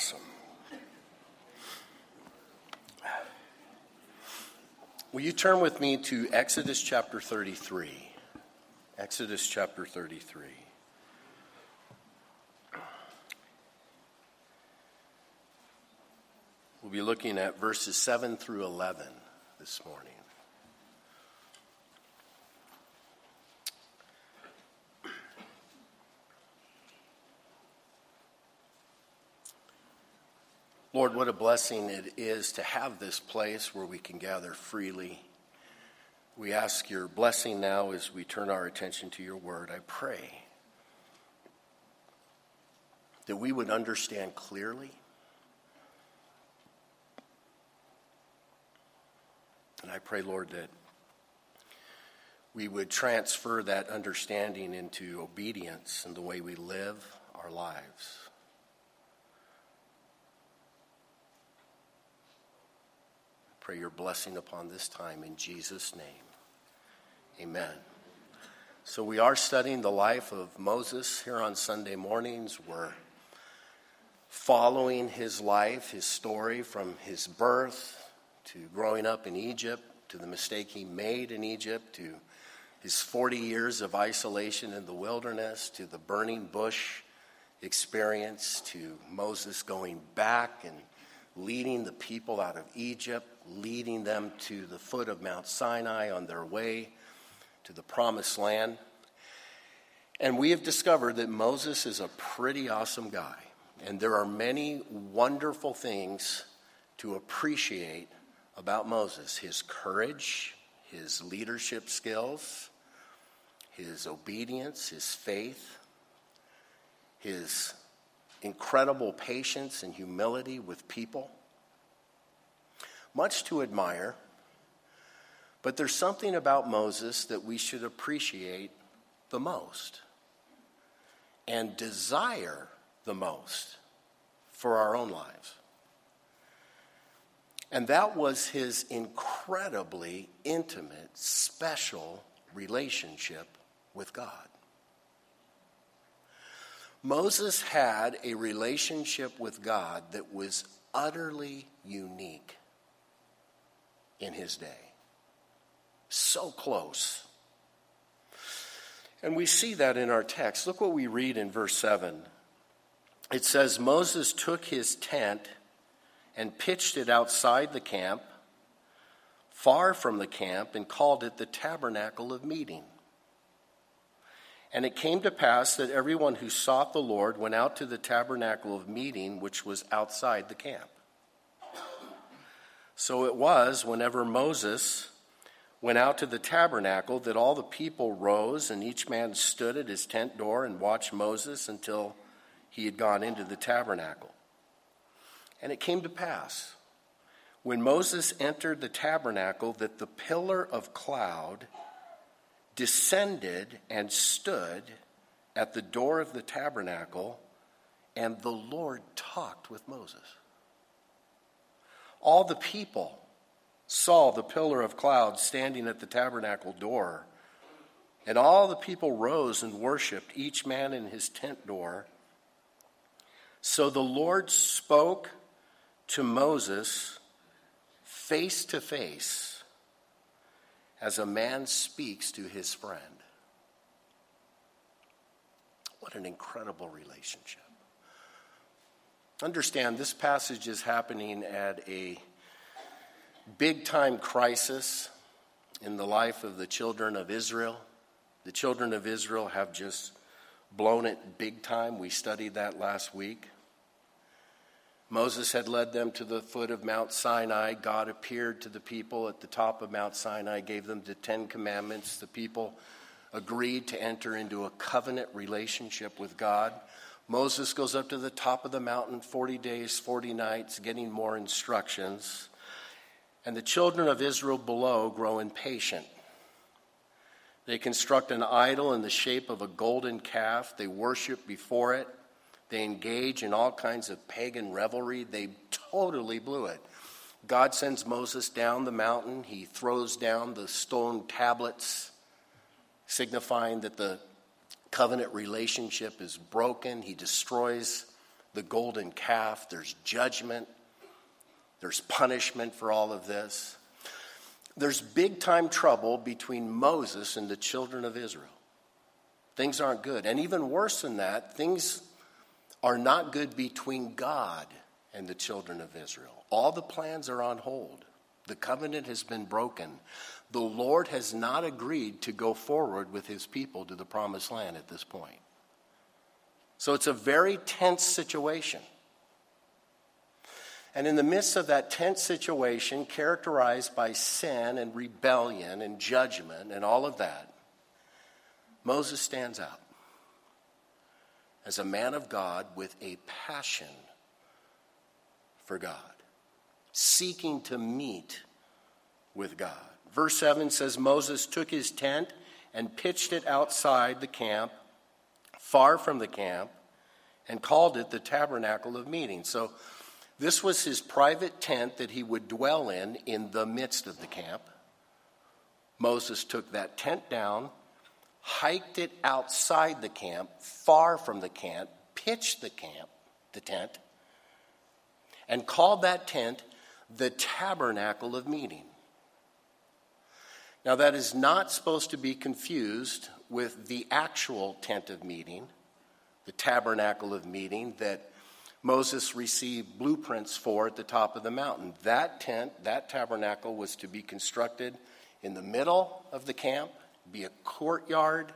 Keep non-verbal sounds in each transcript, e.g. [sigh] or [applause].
awesome. Will you turn with me to Exodus chapter 33? Exodus chapter 33. We'll be looking at verses 7 through 11 this morning. Lord, what a blessing it is to have this place where we can gather freely. We ask your blessing now as we turn our attention to your word. I pray that we would understand clearly. And I pray, Lord, that we would transfer that understanding into obedience in the way we live our lives. Pray your blessing upon this time in Jesus' name. Amen. So, we are studying the life of Moses here on Sunday mornings. We're following his life, his story from his birth to growing up in Egypt, to the mistake he made in Egypt, to his 40 years of isolation in the wilderness, to the burning bush experience, to Moses going back and leading the people out of Egypt, leading them to the foot of Mount Sinai on their way to the promised land. And we have discovered that Moses is a pretty awesome guy. And there are many wonderful things to appreciate about Moses his courage, his leadership skills, his obedience, his faith, his incredible patience and humility with people. Much to admire, but there's something about Moses that we should appreciate the most and desire the most for our own lives. And that was his incredibly intimate, special relationship with God. Moses had a relationship with God that was utterly unique in his day. So close. And we see that in our text. Look what we read in verse 7. It says, Moses took his tent and pitched it outside the camp, far from the camp, and called it the tabernacle of meeting. And it came to pass that everyone who sought the Lord went out to the tabernacle of meeting, which was outside the camp. So it was whenever Moses went out to the tabernacle that all the people rose, and each man stood at his tent door and watched Moses until he had gone into the tabernacle. And it came to pass, when Moses entered the tabernacle, that the pillar of cloud descended and stood at the door of the tabernacle, and the Lord talked with Moses. All the people saw the pillar of cloud standing at the tabernacle door, and all the people rose and worshiped, each man in his tent door. So the Lord spoke to Moses face to face as a man speaks to his friend. What an incredible relationship. Understand, this passage is happening at a big time crisis in the life of the children of Israel. The children of Israel have just blown it big time. We studied that last week. Moses had led them to the foot of Mount Sinai. God appeared to the people at the top of Mount Sinai, gave them the Ten Commandments. The people agreed to enter into a covenant relationship with God. Moses goes up to the top of the mountain 40 days, 40 nights, getting more instructions. And the children of Israel below grow impatient. They construct an idol in the shape of a golden calf, they worship before it. They engage in all kinds of pagan revelry. They totally blew it. God sends Moses down the mountain. He throws down the stone tablets, signifying that the covenant relationship is broken. He destroys the golden calf, there's judgment, there's punishment for all of this. There's big time trouble between Moses and the children of Israel. Things aren't good. And even worse than that, things are not good between God and the children of Israel. All the plans are on hold. The covenant has been broken. The Lord has not agreed to go forward with his people to the promised land at this point. So it's a very tense situation. And in the midst of that tense situation, characterized by sin and rebellion and judgment and all of that, Moses stands out as a man of God with a passion for God, seeking to meet with God. Verse 7 says Moses took his tent and pitched it outside the camp, far from the camp, and called it the tabernacle of meeting. So this was his private tent that he would dwell in in the midst of the camp. Moses took that tent down, hiked it outside the camp, far from the camp, pitched the camp, the tent, and called that tent the tabernacle of meeting. Now, that is not supposed to be confused with the actual tent of meeting, the tabernacle of meeting that Moses received blueprints for at the top of the mountain. That tent, that tabernacle, was to be constructed in the middle of the camp, be a courtyard,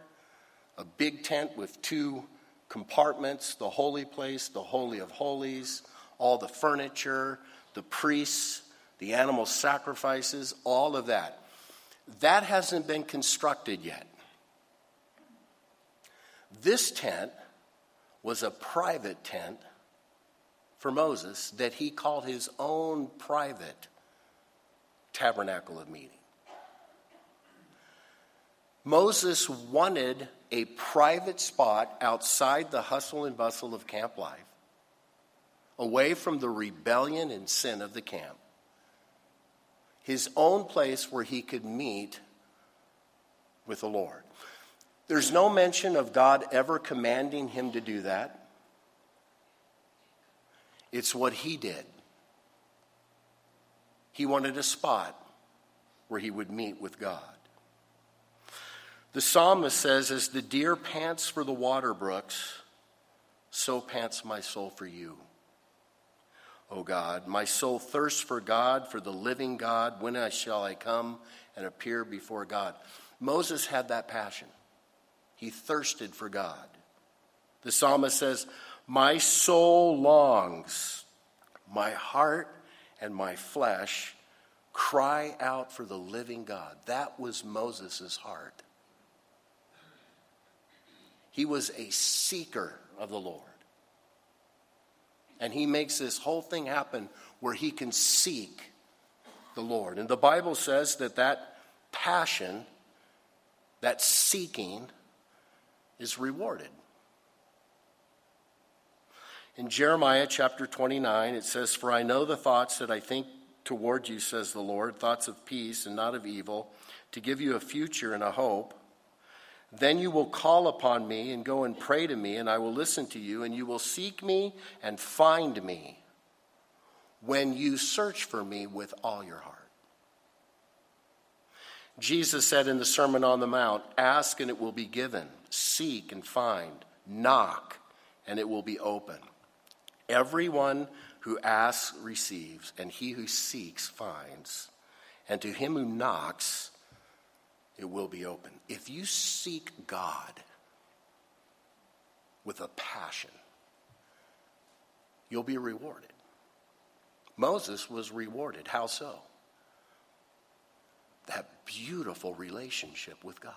a big tent with two compartments the holy place, the Holy of Holies, all the furniture, the priests, the animal sacrifices, all of that. That hasn't been constructed yet. This tent was a private tent for Moses that he called his own private tabernacle of meeting. Moses wanted a private spot outside the hustle and bustle of camp life, away from the rebellion and sin of the camp his own place where he could meet with the Lord. There's no mention of God ever commanding him to do that. It's what he did. He wanted a spot where he would meet with God. The psalmist says, As the deer pants for the water brooks, so pants my soul for you. O God. My soul thirsts for God, for the living God. When shall I come and appear before God? Moses had that passion. He thirsted for God. The psalmist says, My soul longs, my heart and my flesh cry out for the living God. That was Moses' heart. He was a seeker of the Lord. And he makes this whole thing happen where he can seek the Lord. And the Bible says that that passion, that seeking, is rewarded. In Jeremiah chapter 29, it says, For I know the thoughts that I think toward you, says the Lord, thoughts of peace and not of evil, to give you a future and a hope. Then you will call upon me and go and pray to me, and I will listen to you, and you will seek me and find me when you search for me with all your heart. Jesus said in the Sermon on the Mount Ask and it will be given, seek and find, knock and it will be open. Everyone who asks receives, and he who seeks finds, and to him who knocks, it will be open. If you seek God with a passion, you'll be rewarded. Moses was rewarded. How so? That beautiful relationship with God.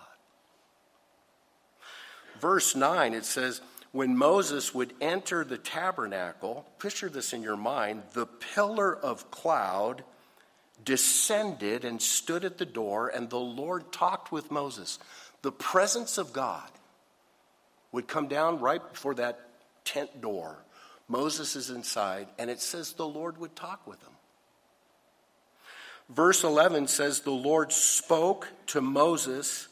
Verse 9, it says, when Moses would enter the tabernacle, picture this in your mind, the pillar of cloud descended and stood at the door, and the Lord talked with Moses. The presence of God would come down right before that tent door. Moses is inside, and it says the Lord would talk with him. Verse 11 says the Lord spoke to Moses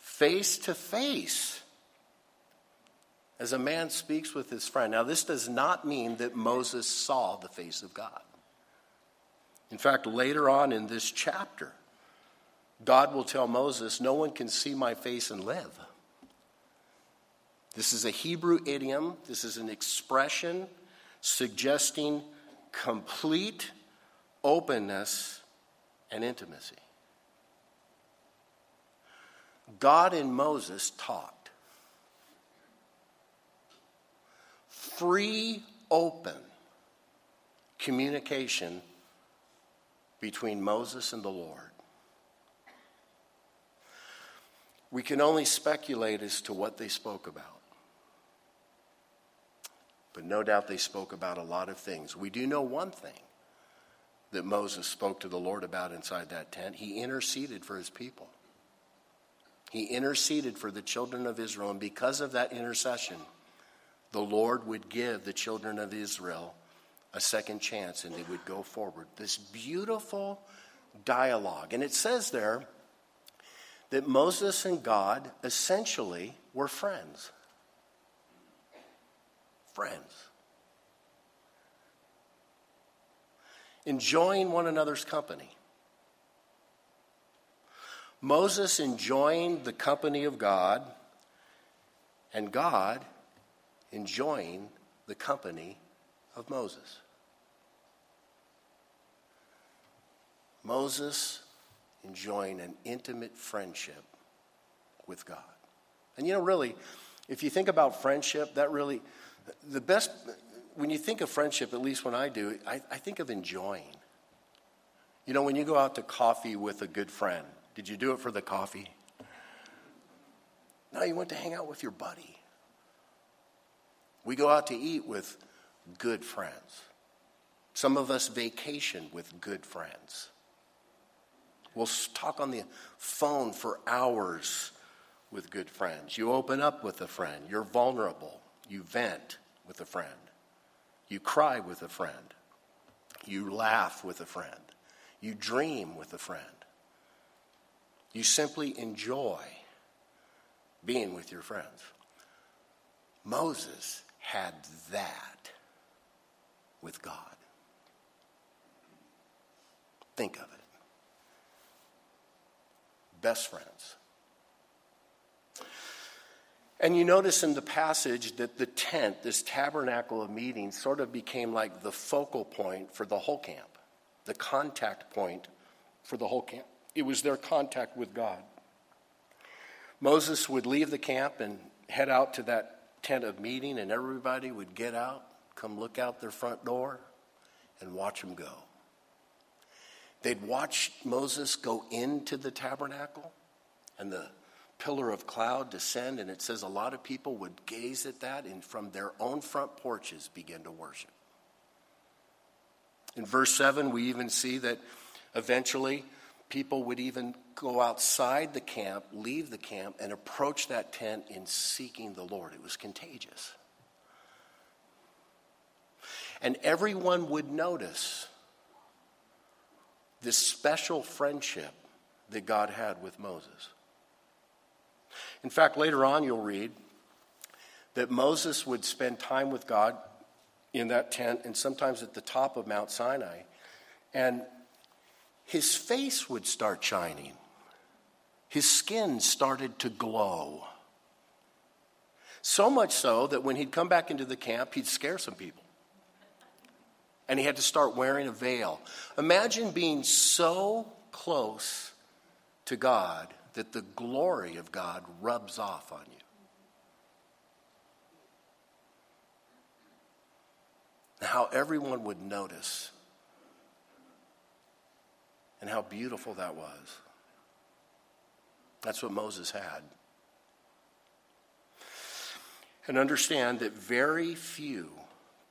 face to face. as a man speaks with his friend. Now, this does not mean that Moses saw the face of God. In fact, later on in this chapter, God will tell Moses, No one can see my face and live. This is a Hebrew idiom, this is an expression suggesting complete openness and intimacy. God and Moses talked. Free, open communication between Moses and the Lord. We can only speculate as to what they spoke about. But no doubt they spoke about a lot of things. We do know one thing that Moses spoke to the Lord about inside that tent. He interceded for his people. He interceded for the children of Israel, and because of that intercession, the Lord would give the children of Israel a second chance and they would go forward. This beautiful dialogue. And it says there that Moses and God essentially were friends. Friends. Enjoying one another's company. Moses enjoying the company of God, and God enjoying the company of Moses. Moses enjoying an intimate friendship with God. And you know, really, if you think about friendship, that really, the best, when you think of friendship, at least when I do, I, I think of enjoying. You know, when you go out to coffee with a good friend, did you do it for the coffee? No, you went to hang out with your buddy. We go out to eat with good friends. Some of us vacation with good friends. We'll talk on the phone for hours with good friends. You open up with a friend. You're vulnerable. You vent with a friend. You cry with a friend. You laugh with a friend. You dream with a friend. You simply enjoy being with your friends. Moses had that with God. Think of it best friends. And you notice in the passage that the tent, this tabernacle of meeting, sort of became like the focal point for the whole camp, the contact point for the whole camp. It was their contact with God. Moses would leave the camp and head out to that tent of meeting, and everybody would get out, come look out their front door, and watch them go. They'd watch Moses go into the tabernacle and the pillar of cloud descend, and it says a lot of people would gaze at that and from their own front porches begin to worship. In verse 7, we even see that eventually people would even go outside the camp, leave the camp, and approach that tent in seeking the Lord. It was contagious. And everyone would notice this special friendship that God had with Moses. In fact, later on, you'll read that Moses would spend time with God in that tent and sometimes at the top of Mount Sinai, and his face would start shining. His skin started to glow. So much so that when he'd come back into the camp, he'd scare some people and he had to start wearing a veil. Imagine being so close to God that the glory of God rubs off on you. How everyone would notice, and how beautiful that was. That's what Moses had. And understand that very few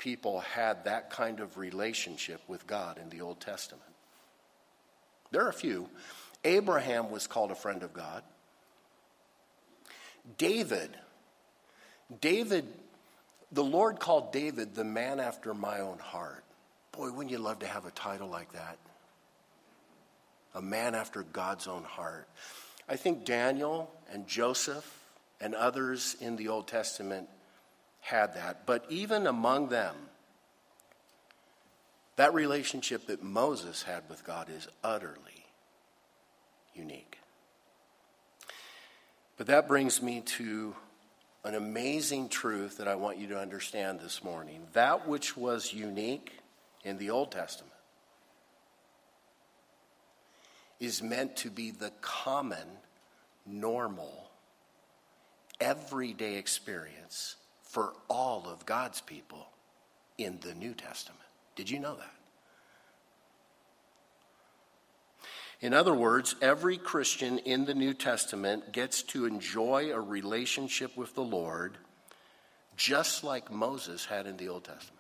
people had that kind of relationship with God in the Old Testament. There are a few. Abraham was called a friend of God. David, David, the Lord called David the man after my own heart. Boy, wouldn't you love to have a title like that? A man after God's own heart. I think Daniel and Joseph and others in the Old Testament had that. But even among them, that relationship that Moses had with God is utterly unique. But that brings me to an amazing truth that I want you to understand this morning. That which was unique in the Old Testament is meant to be the common, normal, everyday experience for all of God's people in the New Testament. Did you know that? In other words, every Christian in the New Testament gets to enjoy a relationship with the Lord just like Moses had in the Old Testament.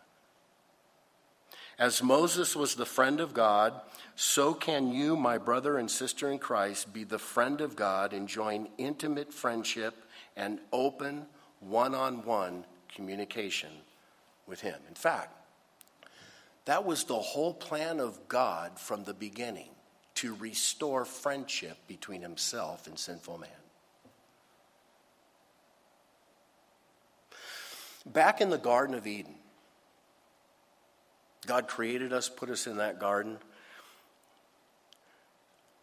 As Moses was the friend of God, so can you, my brother and sister in Christ, be the friend of God, enjoying intimate friendship and open, one on one communication with Him. In fact, that was the whole plan of God from the beginning to restore friendship between Himself and sinful man. Back in the Garden of Eden, God created us, put us in that garden.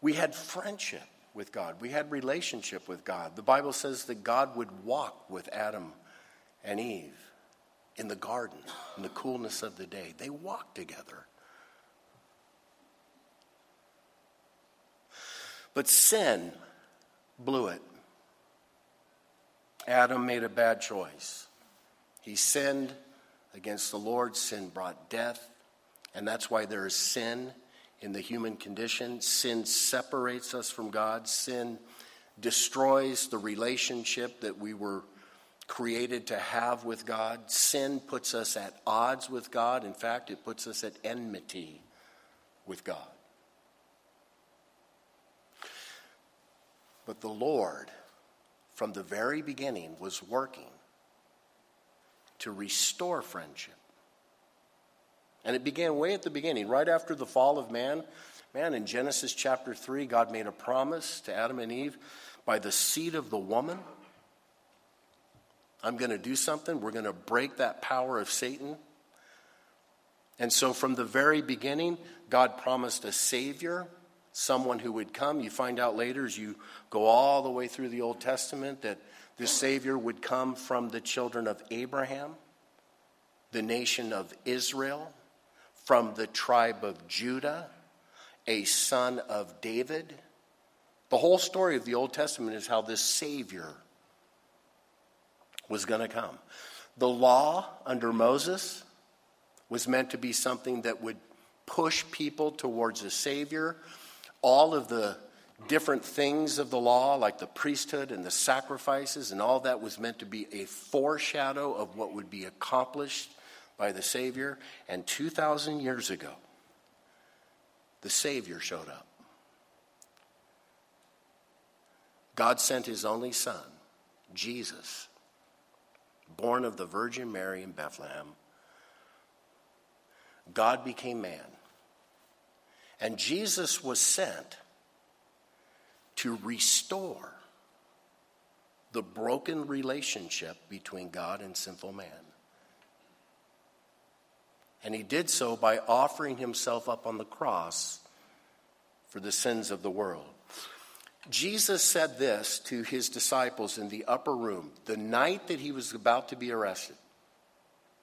We had friendship with God. We had relationship with God. The Bible says that God would walk with Adam and Eve in the garden in the coolness of the day. They walked together. But sin blew it. Adam made a bad choice. He sinned against the Lord. Sin brought death. And that's why there is sin in the human condition. Sin separates us from God. Sin destroys the relationship that we were created to have with God. Sin puts us at odds with God. In fact, it puts us at enmity with God. But the Lord, from the very beginning, was working to restore friendship. And it began way at the beginning, right after the fall of man. Man, in Genesis chapter 3, God made a promise to Adam and Eve by the seed of the woman. I'm going to do something. We're going to break that power of Satan. And so, from the very beginning, God promised a Savior, someone who would come. You find out later as you go all the way through the Old Testament that this Savior would come from the children of Abraham, the nation of Israel from the tribe of Judah, a son of David. The whole story of the Old Testament is how this Savior was going to come. The law under Moses was meant to be something that would push people towards a Savior. All of the different things of the law, like the priesthood and the sacrifices, and all that was meant to be a foreshadow of what would be accomplished by the Savior. And 2,000 years ago, the Savior showed up. God sent his only Son, Jesus, born of the Virgin Mary in Bethlehem. God became man. And Jesus was sent to restore the broken relationship between God and sinful man. And he did so by offering himself up on the cross for the sins of the world. Jesus said this to his disciples in the upper room the night that he was about to be arrested.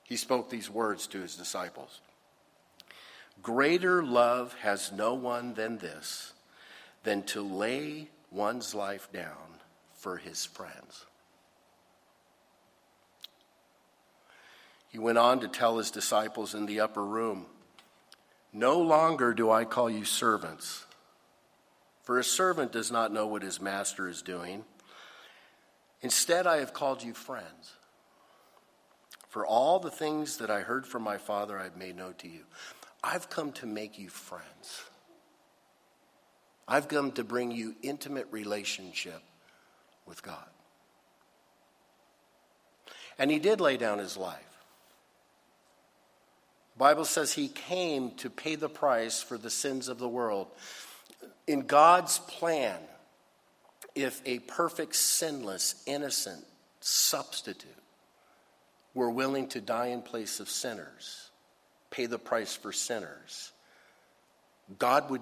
He spoke these words to his disciples Greater love has no one than this, than to lay one's life down for his friends. He went on to tell his disciples in the upper room No longer do I call you servants, for a servant does not know what his master is doing. Instead, I have called you friends. For all the things that I heard from my Father, I have made known to you. I've come to make you friends. I've come to bring you intimate relationship with God. And he did lay down his life. Bible says he came to pay the price for the sins of the world. In God's plan, if a perfect, sinless, innocent substitute were willing to die in place of sinners, pay the price for sinners, God would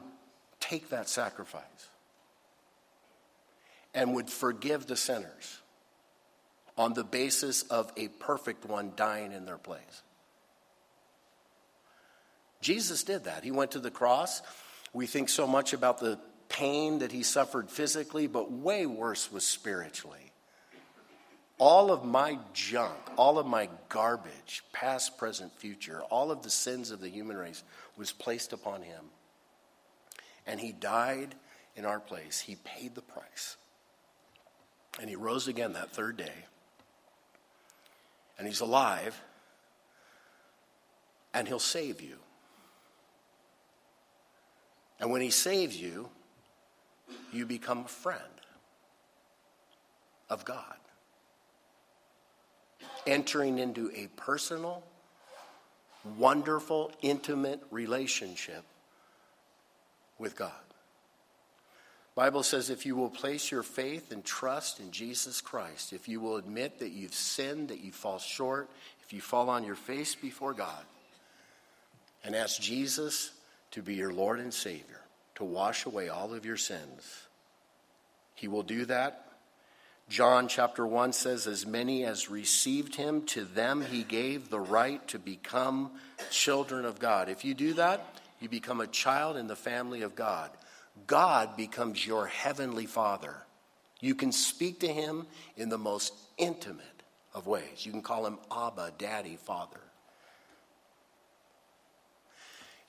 take that sacrifice and would forgive the sinners on the basis of a perfect one dying in their place. Jesus did that. He went to the cross. We think so much about the pain that he suffered physically, but way worse was spiritually. All of my junk, all of my garbage, past, present, future, all of the sins of the human race was placed upon him. And he died in our place. He paid the price. And he rose again that third day. And he's alive. And he'll save you. And when he saves you, you become a friend of God. Entering into a personal, wonderful, intimate relationship with God. Bible says if you will place your faith and trust in Jesus Christ, if you will admit that you've sinned, that you fall short, if you fall on your face before God and ask Jesus to be your Lord and Savior, to wash away all of your sins, He will do that. John chapter 1 says, As many as received him, to them he gave the right to become children of God. If you do that, you become a child in the family of God. God becomes your heavenly Father. You can speak to him in the most intimate of ways. You can call him Abba, Daddy, Father.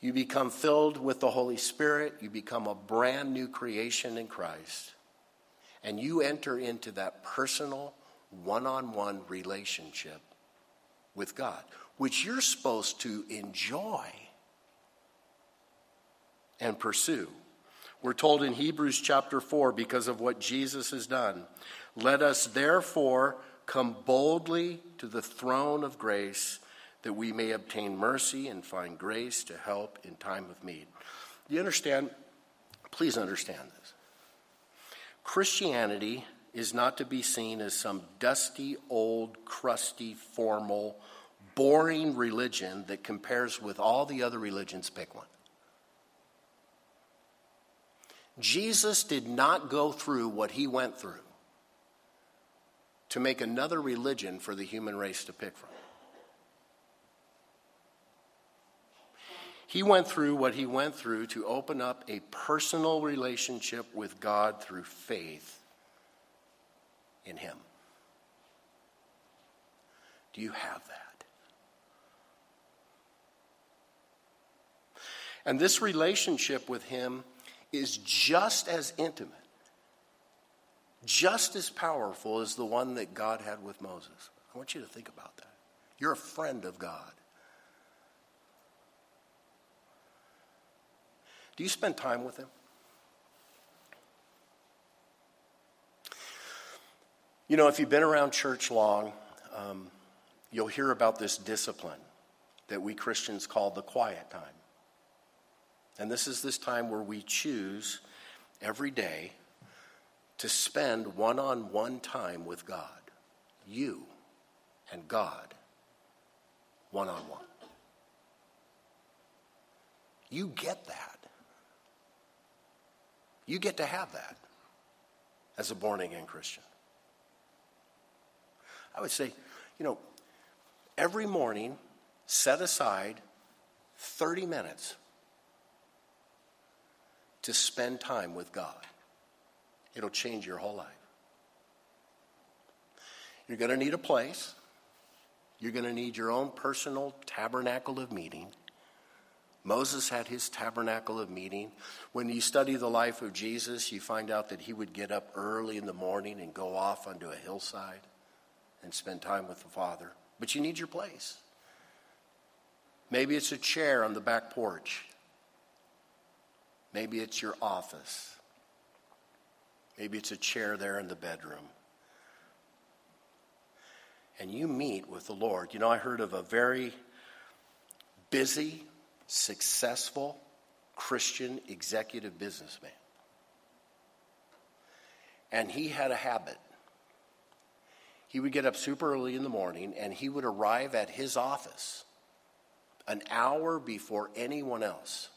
You become filled with the Holy Spirit. You become a brand new creation in Christ. And you enter into that personal, one on one relationship with God, which you're supposed to enjoy and pursue. We're told in Hebrews chapter 4 because of what Jesus has done. Let us therefore come boldly to the throne of grace that we may obtain mercy and find grace to help in time of need. You understand? Please understand this. Christianity is not to be seen as some dusty, old, crusty, formal, boring religion that compares with all the other religions. Pick one. Jesus did not go through what he went through to make another religion for the human race to pick from. He went through what he went through to open up a personal relationship with God through faith in him. Do you have that? And this relationship with him is just as intimate, just as powerful as the one that God had with Moses. I want you to think about that. You're a friend of God. Do you spend time with Him? You know, if you've been around church long, um, you'll hear about this discipline that we Christians call the quiet time. And this is this time where we choose every day to spend one on one time with God. You and God, one on one. You get that. You get to have that as a born again Christian. I would say, you know, every morning, set aside 30 minutes to spend time with God. It'll change your whole life. You're going to need a place. You're going to need your own personal tabernacle of meeting. Moses had his tabernacle of meeting. When you study the life of Jesus, you find out that he would get up early in the morning and go off onto a hillside and spend time with the Father. But you need your place. Maybe it's a chair on the back porch. Maybe it's your office. Maybe it's a chair there in the bedroom. And you meet with the Lord. You know, I heard of a very busy, successful Christian executive businessman. And he had a habit. he would get up super early in the morning and he would arrive at his office an hour before anyone else.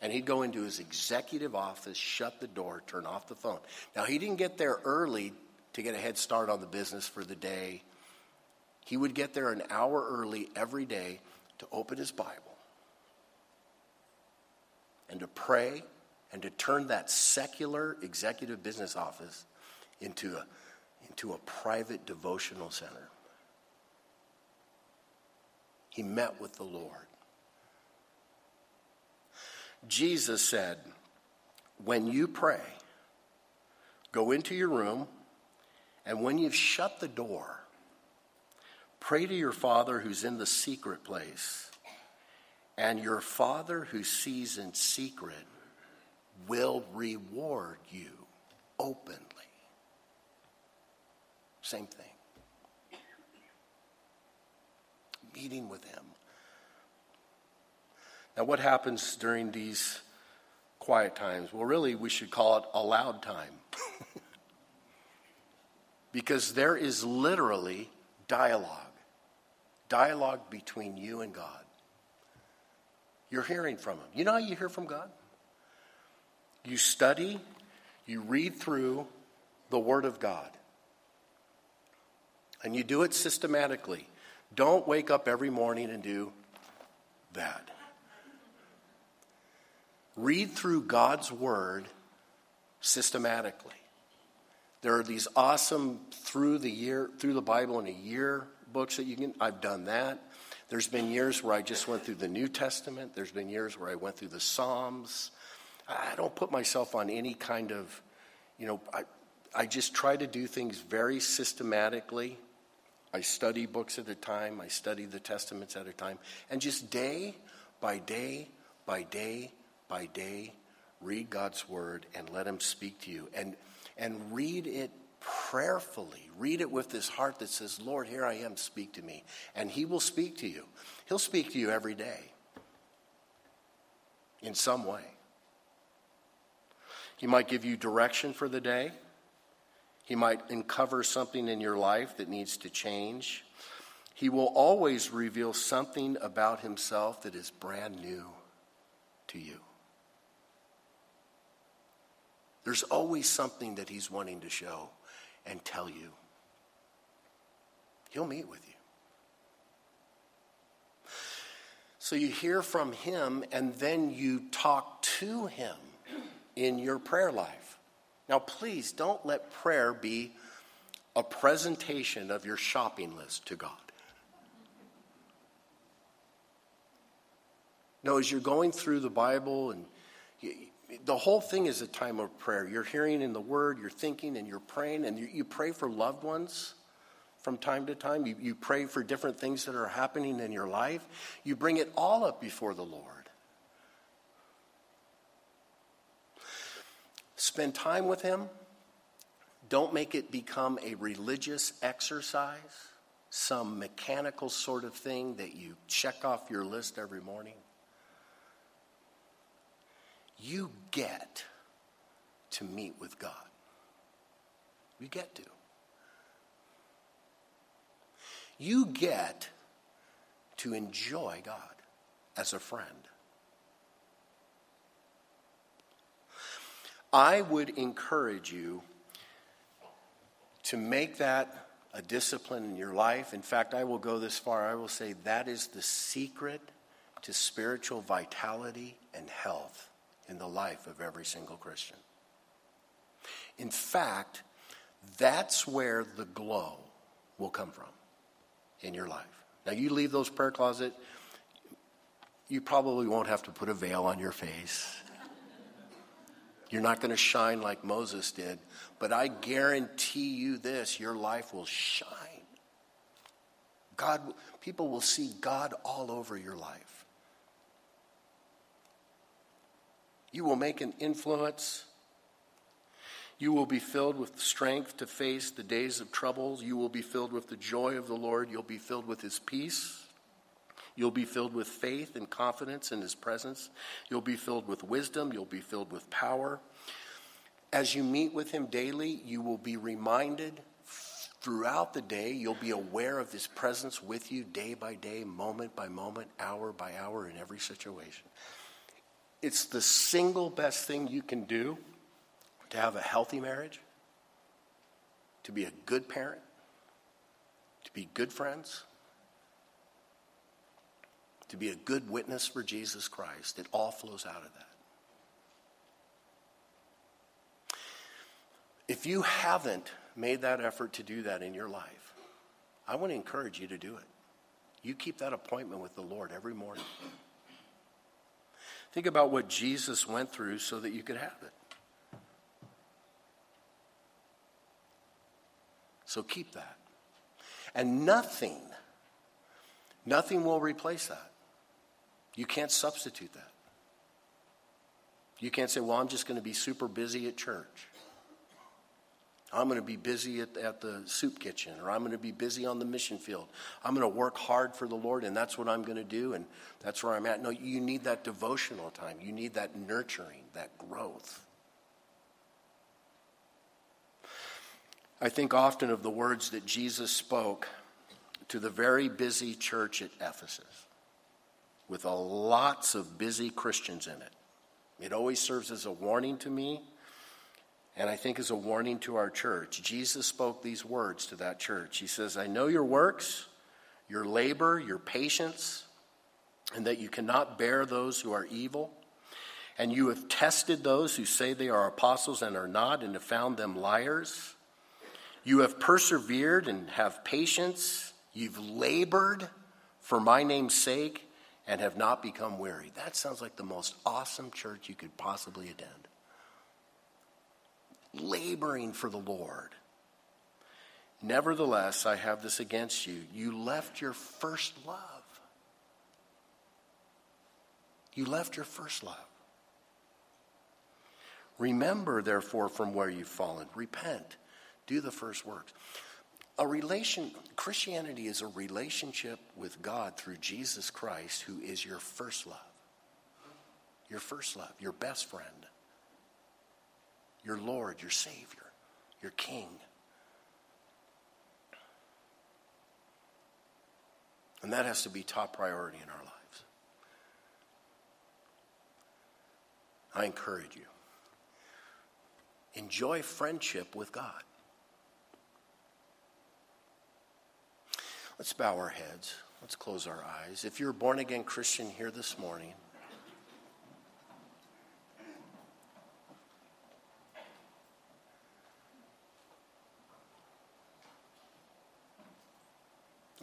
And he'd go into his executive office, shut the door, turn off the phone. Now, he didn't get there early to get a head start on the business for the day. He would get there an hour early every day to open his Bible and to pray and to turn that secular executive business office into a, into a private devotional center. He met with the Lord. Jesus said, When you pray, go into your room, and when you've shut the door, pray to your Father who's in the secret place. And your Father who sees in secret will reward you openly. Same thing. Meeting with Him. Now, what happens during these quiet times? Well, really, we should call it a loud time. [laughs] because there is literally dialogue dialogue between you and God. You're hearing from Him. You know how you hear from God? You study, you read through the Word of God, and you do it systematically. Don't wake up every morning and do that. Read through God's Word systematically. There are these awesome through the year, through the Bible in a year books that you can. I've done that. There's been years where I just went through the New Testament. There's been years where I went through the Psalms. I don't put myself on any kind of, you know, I, I just try to do things very systematically. I study books at a time, I study the Testaments at a time, and just day by day by day by day, read God's Word and let Him speak to you. And, and read it prayerfully. Read it with this heart that says, Lord, here I am, speak to me. And He will speak to you. He'll speak to you every day in some way. He might give you direction for the day. He might uncover something in your life that needs to change. He will always reveal something about himself that is brand new to you. There's always something that he's wanting to show and tell you. He'll meet with you. So you hear from him and then you talk to him in your prayer life. Now, please don't let prayer be a presentation of your shopping list to God. No, as you're going through the Bible and the whole thing is a time of prayer. You're hearing in the word, you're thinking, and you're praying, and you, you pray for loved ones from time to time. You, you pray for different things that are happening in your life. You bring it all up before the Lord. Spend time with Him. Don't make it become a religious exercise, some mechanical sort of thing that you check off your list every morning you get to meet with God. You get to. You get to enjoy God as a friend. I would encourage you to make that a discipline in your life. In fact, I will go this far. I will say that is the secret to spiritual vitality and health in the life of every single Christian. In fact, that's where the glow will come from in your life. Now, you leave those prayer closet, you probably won't have to put a veil on your face. You're not going to shine like Moses did, but I guarantee you this your life will shine. God, people will see God all over your life. You will make an influence. You will be filled with strength to face the days of troubles. You will be filled with the joy of the Lord. You'll be filled with His peace. You'll be filled with faith and confidence in His presence. You'll be filled with wisdom. You'll be filled with power. As you meet with Him daily, you will be reminded throughout the day, you'll be aware of His presence with you day by day, moment by moment, hour by hour, in every situation. It's the single best thing you can do to have a healthy marriage, to be a good parent, to be good friends, to be a good witness for Jesus Christ. It all flows out of that. If you haven't made that effort to do that in your life, I want to encourage you to do it. You keep that appointment with the Lord every morning. Think about what Jesus went through so that you could have it. So keep that. And nothing, nothing will replace that. You can't substitute that. You can't say, well, I'm just going to be super busy at church. I'm going to be busy at, at the soup kitchen, or I'm going to be busy on the mission field. I'm going to work hard for the Lord, and that's what I'm going to do, and that's where I'm at. No, you need that devotional time. You need that nurturing, that growth. I think often of the words that Jesus spoke to the very busy church at Ephesus with a lots of busy Christians in it. It always serves as a warning to me and I think is a warning to our church. Jesus spoke these words to that church. He says, I know your works, your labor, your patience, and that you cannot bear those who are evil. And you have tested those who say they are apostles and are not, and have found them liars. You have persevered and have patience. You've labored for my name's sake and have not become weary. That sounds like the most awesome church you could possibly attend laboring for the Lord. Nevertheless, I have this against you. You left your first love. You left your first love. Remember, therefore, from where you've fallen. Repent. Do the first works. A relation, Christianity is a relationship with God through Jesus Christ, who is your first love. Your first love, your best friend your Lord, your Savior, your King. And that has to be top priority in our lives. I encourage you. Enjoy friendship with God. Let's bow our heads. Let's close our eyes. If you're a born again Christian here this morning,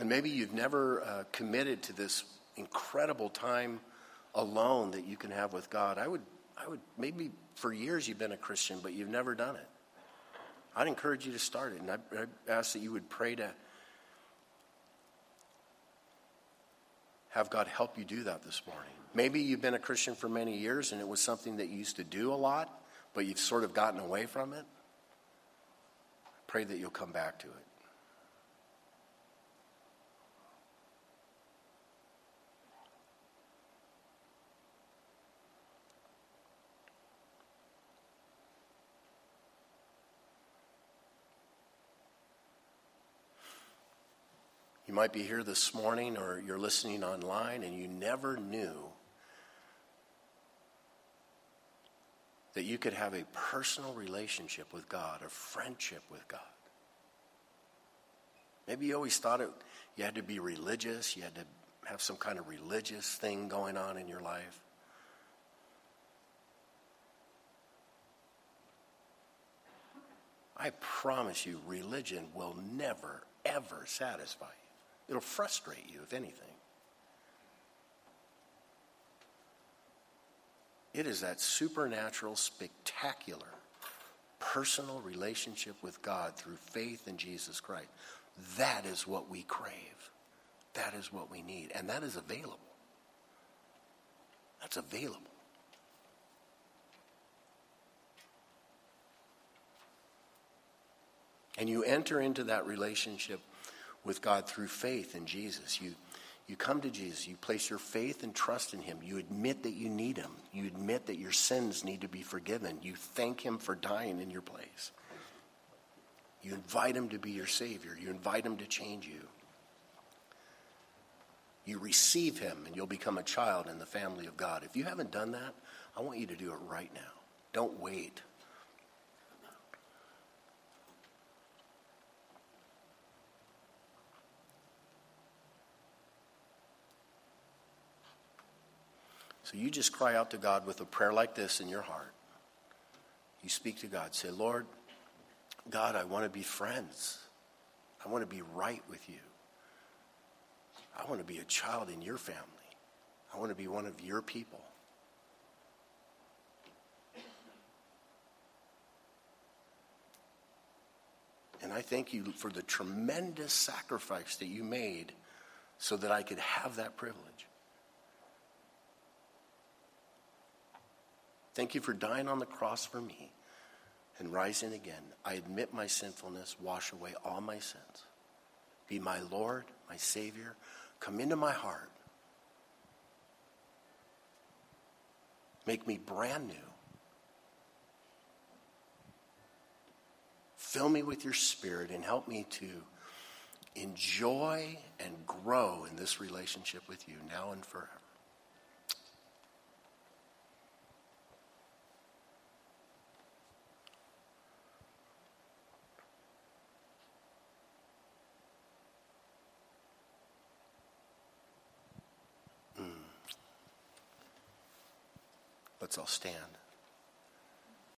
And maybe you've never uh, committed to this incredible time alone that you can have with God. I would, I would, maybe for years you've been a Christian, but you've never done it. I'd encourage you to start it. And I, I ask that you would pray to have God help you do that this morning. Maybe you've been a Christian for many years and it was something that you used to do a lot, but you've sort of gotten away from it. Pray that you'll come back to it. You might be here this morning or you're listening online and you never knew that you could have a personal relationship with God, a friendship with God. Maybe you always thought it, you had to be religious, you had to have some kind of religious thing going on in your life. I promise you, religion will never, ever satisfy you. It'll frustrate you, if anything. It is that supernatural, spectacular, personal relationship with God through faith in Jesus Christ. That is what we crave. That is what we need. And that is available. That's available. And you enter into that relationship with God through faith in Jesus. You, you come to Jesus, you place your faith and trust in Him. You admit that you need Him. You admit that your sins need to be forgiven. You thank Him for dying in your place. You invite him to be your Savior. You invite him to change you. You receive him, and you'll become a child in the family of God. If you haven't done that, I want you to do it right now. Don't wait. So you just cry out to God with a prayer like this in your heart. You speak to God. Say, Lord, God, I want to be friends. I want to be right with you. I want to be a child in your family. I want to be one of your people. And I thank you for the tremendous sacrifice that you made so that I could have that privilege. Thank you for dying on the cross for me and rising again. I admit my sinfulness, wash away all my sins. Be my Lord, my Savior. Come into my heart. Make me brand new. Fill me with your spirit and help me to enjoy and grow in this relationship with you now and forever. Stand.